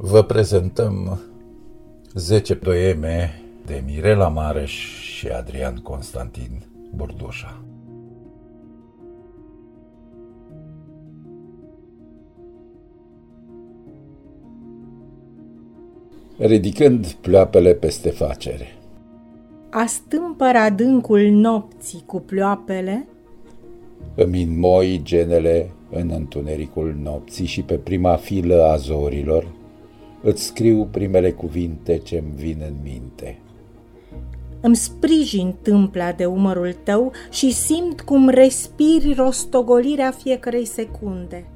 Vă prezentăm 10 poeme de Mirela Mareș și Adrian Constantin Burdușa. Ridicând ploapele peste facere. Astâmpăr adâncul nopții cu ploapele, Îmi înmoi genele în întunericul nopții și pe prima filă a zorilor îți scriu primele cuvinte ce-mi vin în minte. îmi sprijin tâmpla de umărul tău și simt cum respiri rostogolirea fiecarei secunde.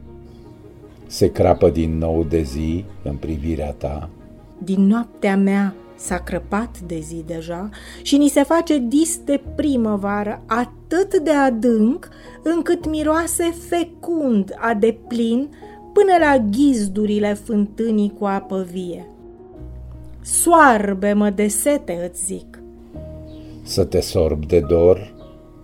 Se crapă din nou de zi în privirea ta, Din noaptea mea s-a crăpat de zi deja și ni se face dis de primăvară atât de adânc încât miroase fecund a deplin până la ghizdurile fântânii cu apă vie. Soarbe-mă de sete, îți zic, să te sorb de dor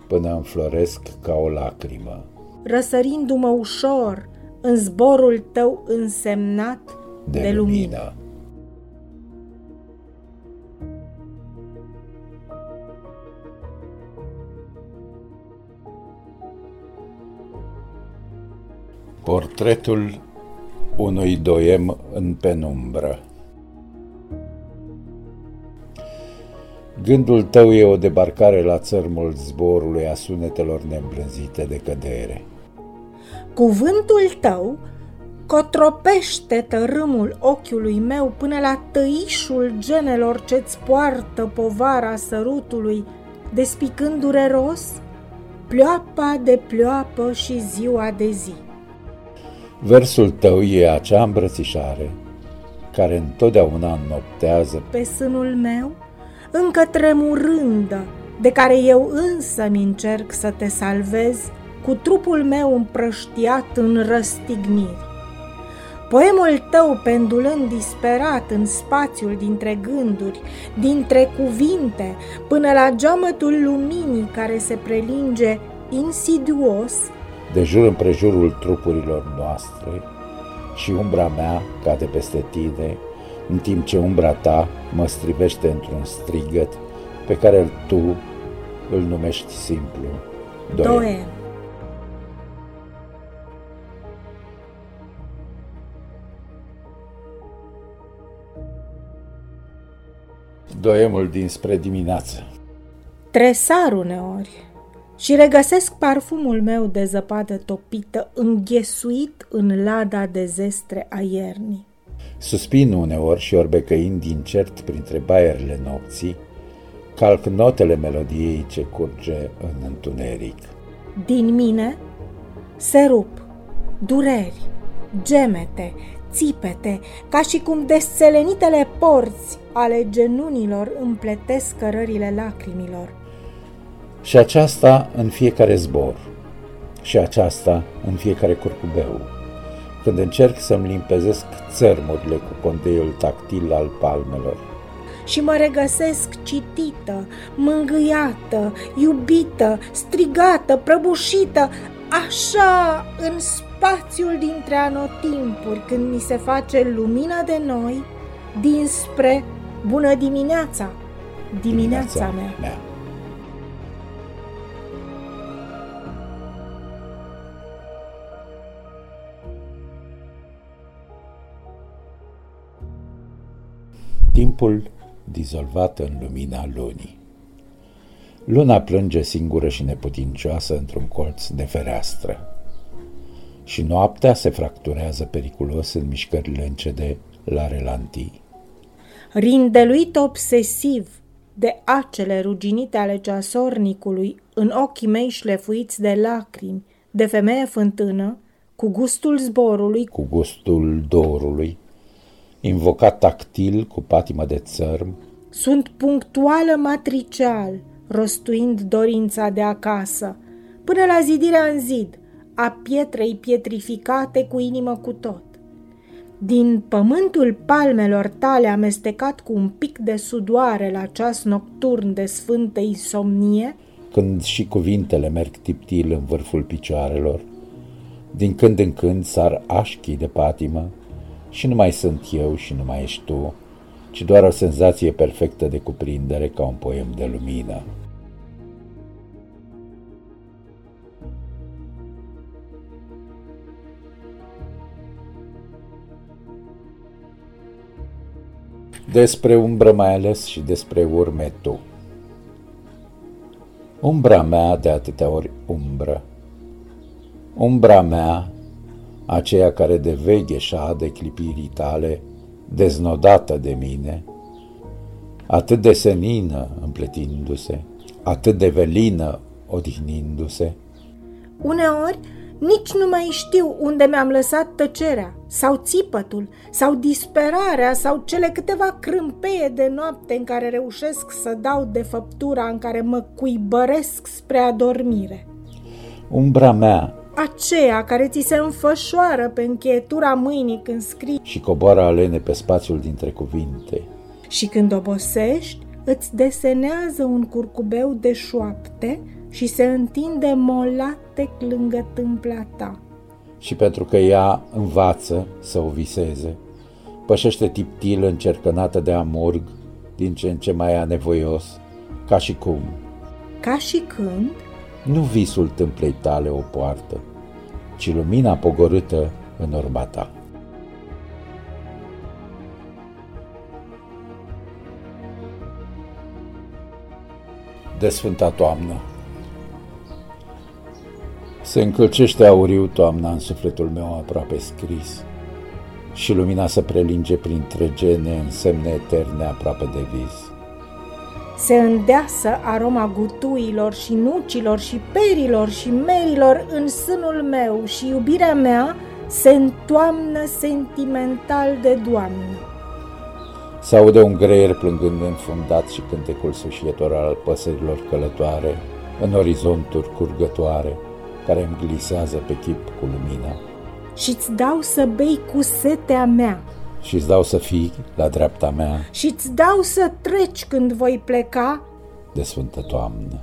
până înfloresc ca o lacrimă. răsărindu-mă ușor în zborul tău însemnat de, de lumină. lumină. Portretul unui doiem în penumbră Gândul tău e o debarcare la țărmul zborului a sunetelor neîmblânzite de cădere. Cuvântul tău cotropește tărâmul ochiului meu până la tăișul genelor ce-ți poartă povara sărutului, despicând dureros ploapa de ploapă și ziua de zi. Versul tău e acea îmbrățișare care întotdeauna înnoptează Pe sânul meu, încă tremurândă, de care eu însă mi încerc să te salvez cu trupul meu împrăștiat în răstigniri. Poemul tău pendulând disperat în spațiul dintre gânduri, dintre cuvinte, până la geamătul luminii care se prelinge insidios, de jur împrejurul trupurilor noastre și umbra mea cade peste tine, în timp ce umbra ta mă strivește într-un strigăt pe care tu îl numești simplu doem. doem. Doemul dinspre dimineață. Tresar uneori și regăsesc parfumul meu de zăpadă topită înghesuit în lada de zestre a iernii. Suspin uneori și orbecăind incert printre baierile nopții, calc notele melodiei ce curge în întuneric. Din mine se rup dureri, gemete, țipete, ca și cum desțelenitele porți ale genunilor împletesc cărările lacrimilor. Și aceasta în fiecare zbor, și aceasta în fiecare curcubeu, când încerc să-mi limpezesc țărmurile cu conteiul tactil al palmelor. și mă regăsesc citită, mângâiată, iubită, strigată, prăbușită, așa în spațiul dintre anotimpuri, când mi se face lumina de noi, dinspre bună dimineața, dimineața mea. mea. Timpul dizolvat în lumina lunii. Luna plânge singură și neputincioasă într-un colț de fereastră. Și noaptea se fracturează periculos în mișcările încede la relantii. Rindeluit obsesiv de acele ruginite ale ceasornicului în ochii mei șlefuiți de lacrimi, de femeie fântână, cu gustul zborului, cu gustul dorului, invocat tactil cu patimă de țărm, sunt punctuală matricial, rostuind dorința de acasă, până la zidirea în zid a pietrei pietrificate cu inimă cu tot. Din pământul palmelor tale amestecat cu un pic de sudoare la ceas nocturn de sfântă insomnie, când și cuvintele merg tiptil în vârful picioarelor, din când în când sar așchii de patimă, și nu mai sunt eu și nu mai ești tu, ci doar o senzație perfectă de cuprindere ca un poem de lumină. Despre umbră mai ales și despre urme tu. Umbra mea de atâtea ori umbră, umbra mea, aceea care de vegheșa de clipirii tale, deznodată de mine, atât de senină împletindu-se, atât de velină odihnindu-se. Uneori nici nu mai știu unde mi-am lăsat tăcerea, sau țipătul, sau disperarea, sau cele câteva crâmpeie de noapte în care reușesc să dau de făptura în care mă cuibăresc spre adormire. Umbra mea, aceea care ți se înfășoară pe încheietura mâinii când scrii și coboară alene pe spațiul dintre cuvinte. Și când obosești, îți desenează un curcubeu de șoapte și se întinde molatec lângă tâmpla ta. Și pentru că ea învață să o viseze, pășește tiptil încercănată de amurg, din ce în ce mai anevoios, ca și cum. Ca și când? Nu visul tâmplei tale o poartă, ci lumina pogorâtă în urma ta. De Sfânta Toamnă Se încălcește auriu toamna în sufletul meu aproape scris și lumina se prelinge printre gene în semne eterne aproape de vis se îndeasă aroma gutuilor și nucilor și perilor și merilor în sânul meu și iubirea mea se întoamnă sentimental de doamnă. Se aude un greier plângând înfundat și cântecul sușietor al păsărilor călătoare în orizonturi curgătoare care îmi glisează pe chip cu lumina. Și-ți dau să bei cu setea mea, și îți dau să fii la dreapta mea și îți dau să treci când voi pleca de Sfântă Toamnă.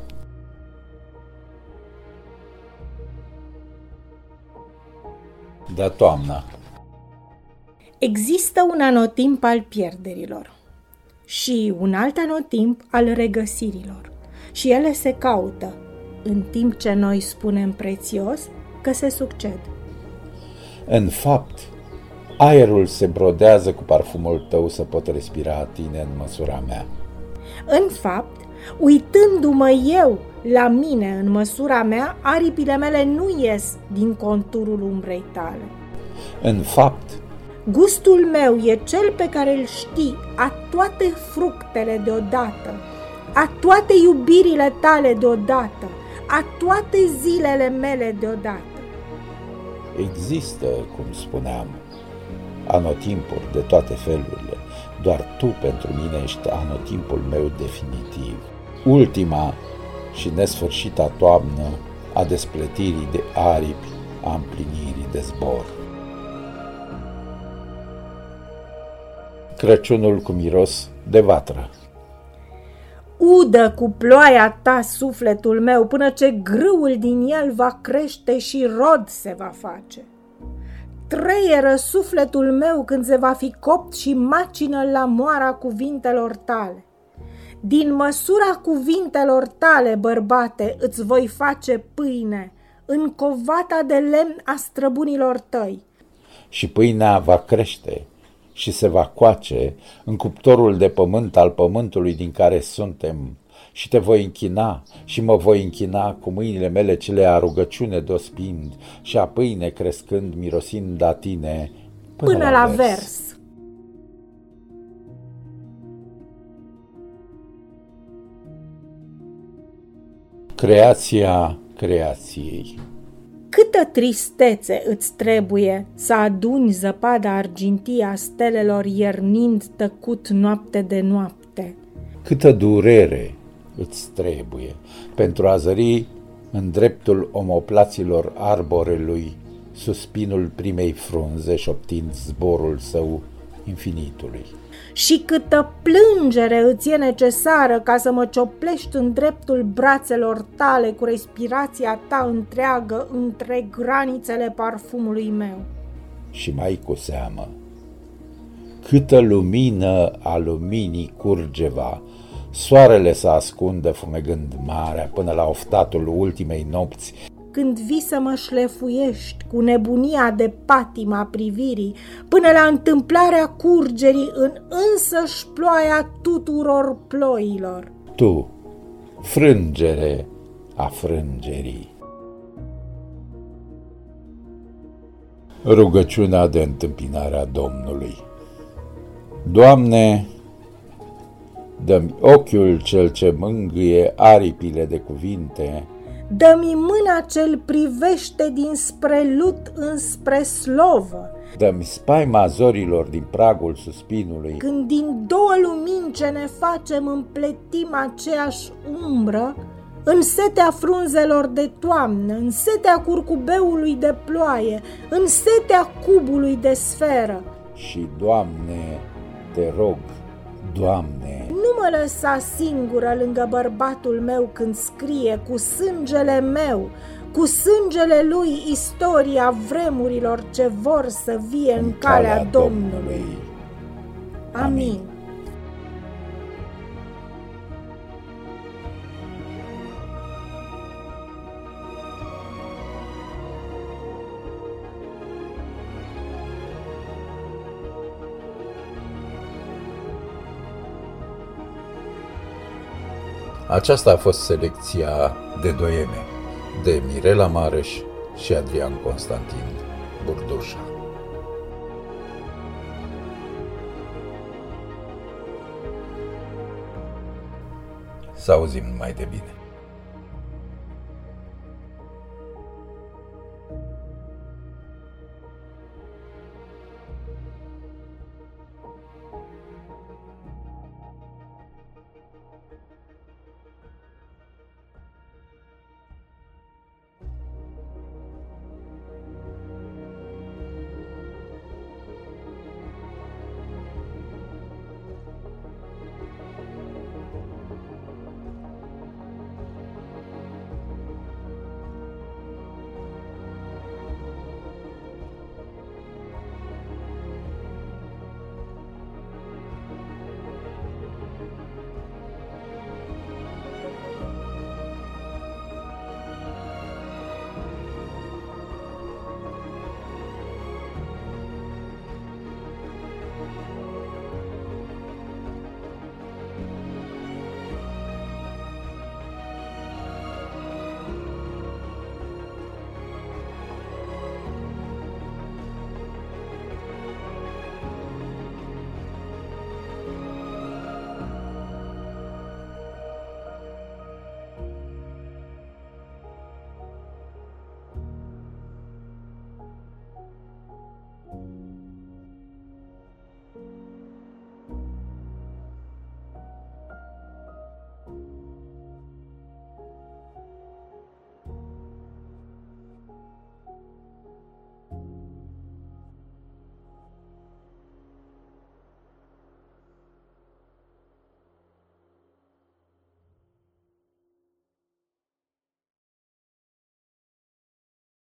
Da, toamna. Există un anotimp al pierderilor și un alt anotimp al regăsirilor și ele se caută, în timp ce noi spunem prețios că se succed. În fapt, Aerul se brodează cu parfumul tău să pot respira tine în măsura mea. În fapt, uitându-mă eu la mine în măsura mea, aripile mele nu ies din conturul umbrei tale. În fapt, gustul meu e cel pe care îl știi, a toate fructele deodată, a toate iubirile tale deodată, a toate zilele mele deodată. Există, cum spuneam, anotimpuri de toate felurile. Doar tu pentru mine ești anotimpul meu definitiv. Ultima și nesfârșita toamnă a despletirii de aripi, a împlinirii de zbor. Crăciunul cu miros de vatră. Udă cu ploaia ta sufletul meu până ce grâul din el va crește și rod se va face treieră sufletul meu când se va fi copt și macină la moara cuvintelor tale. Din măsura cuvintelor tale, bărbate, îți voi face pâine, în covata de lemn a străbunilor tăi. Și pâinea va crește și se va coace în cuptorul de pământ al pământului din care suntem și te voi închina și mă voi închina cu mâinile mele cele a rugăciune dospind și a pâine crescând mirosind a tine până, până la, la vers. vers. Creația creației Câtă tristețe îți trebuie să aduni zăpada argintie a stelelor iernind tăcut noapte de noapte. Câtă durere îți trebuie pentru a zări în dreptul omoplaților arborelui suspinul primei frunze șoptind zborul său infinitului. Și câtă plângere îți e necesară ca să mă cioplești în dreptul brațelor tale cu respirația ta întreagă între granițele parfumului meu. Și mai cu seamă, câtă lumină a luminii curgeva, soarele să ascundă fumegând marea până la oftatul ultimei nopți, când vii să mă șlefuiești cu nebunia de patima privirii, până la întâmplarea curgerii în însăși ploaia tuturor ploilor. Tu, frângere a frângerii. Rugăciunea de întâmpinare a Domnului Doamne, dă-mi ochiul cel ce mângâie aripile de cuvinte, Dă-mi mâna ce privește dinspre lut înspre slovă. Dă-mi spaima zorilor din pragul suspinului. Când din două lumini ce ne facem împletim aceeași umbră, în setea frunzelor de toamnă, în setea curcubeului de ploaie, în setea cubului de sferă. Și, Doamne, te rog, Doamne, nu mă lăsa singură lângă bărbatul meu când scrie cu sângele meu, cu sângele lui istoria vremurilor ce vor să vie în, în calea, calea Domnului. Domnului. Amin. Amin. Aceasta a fost selecția de doieme de Mirela Mareș și Adrian Constantin Burdușa. Să auzim mai de bine.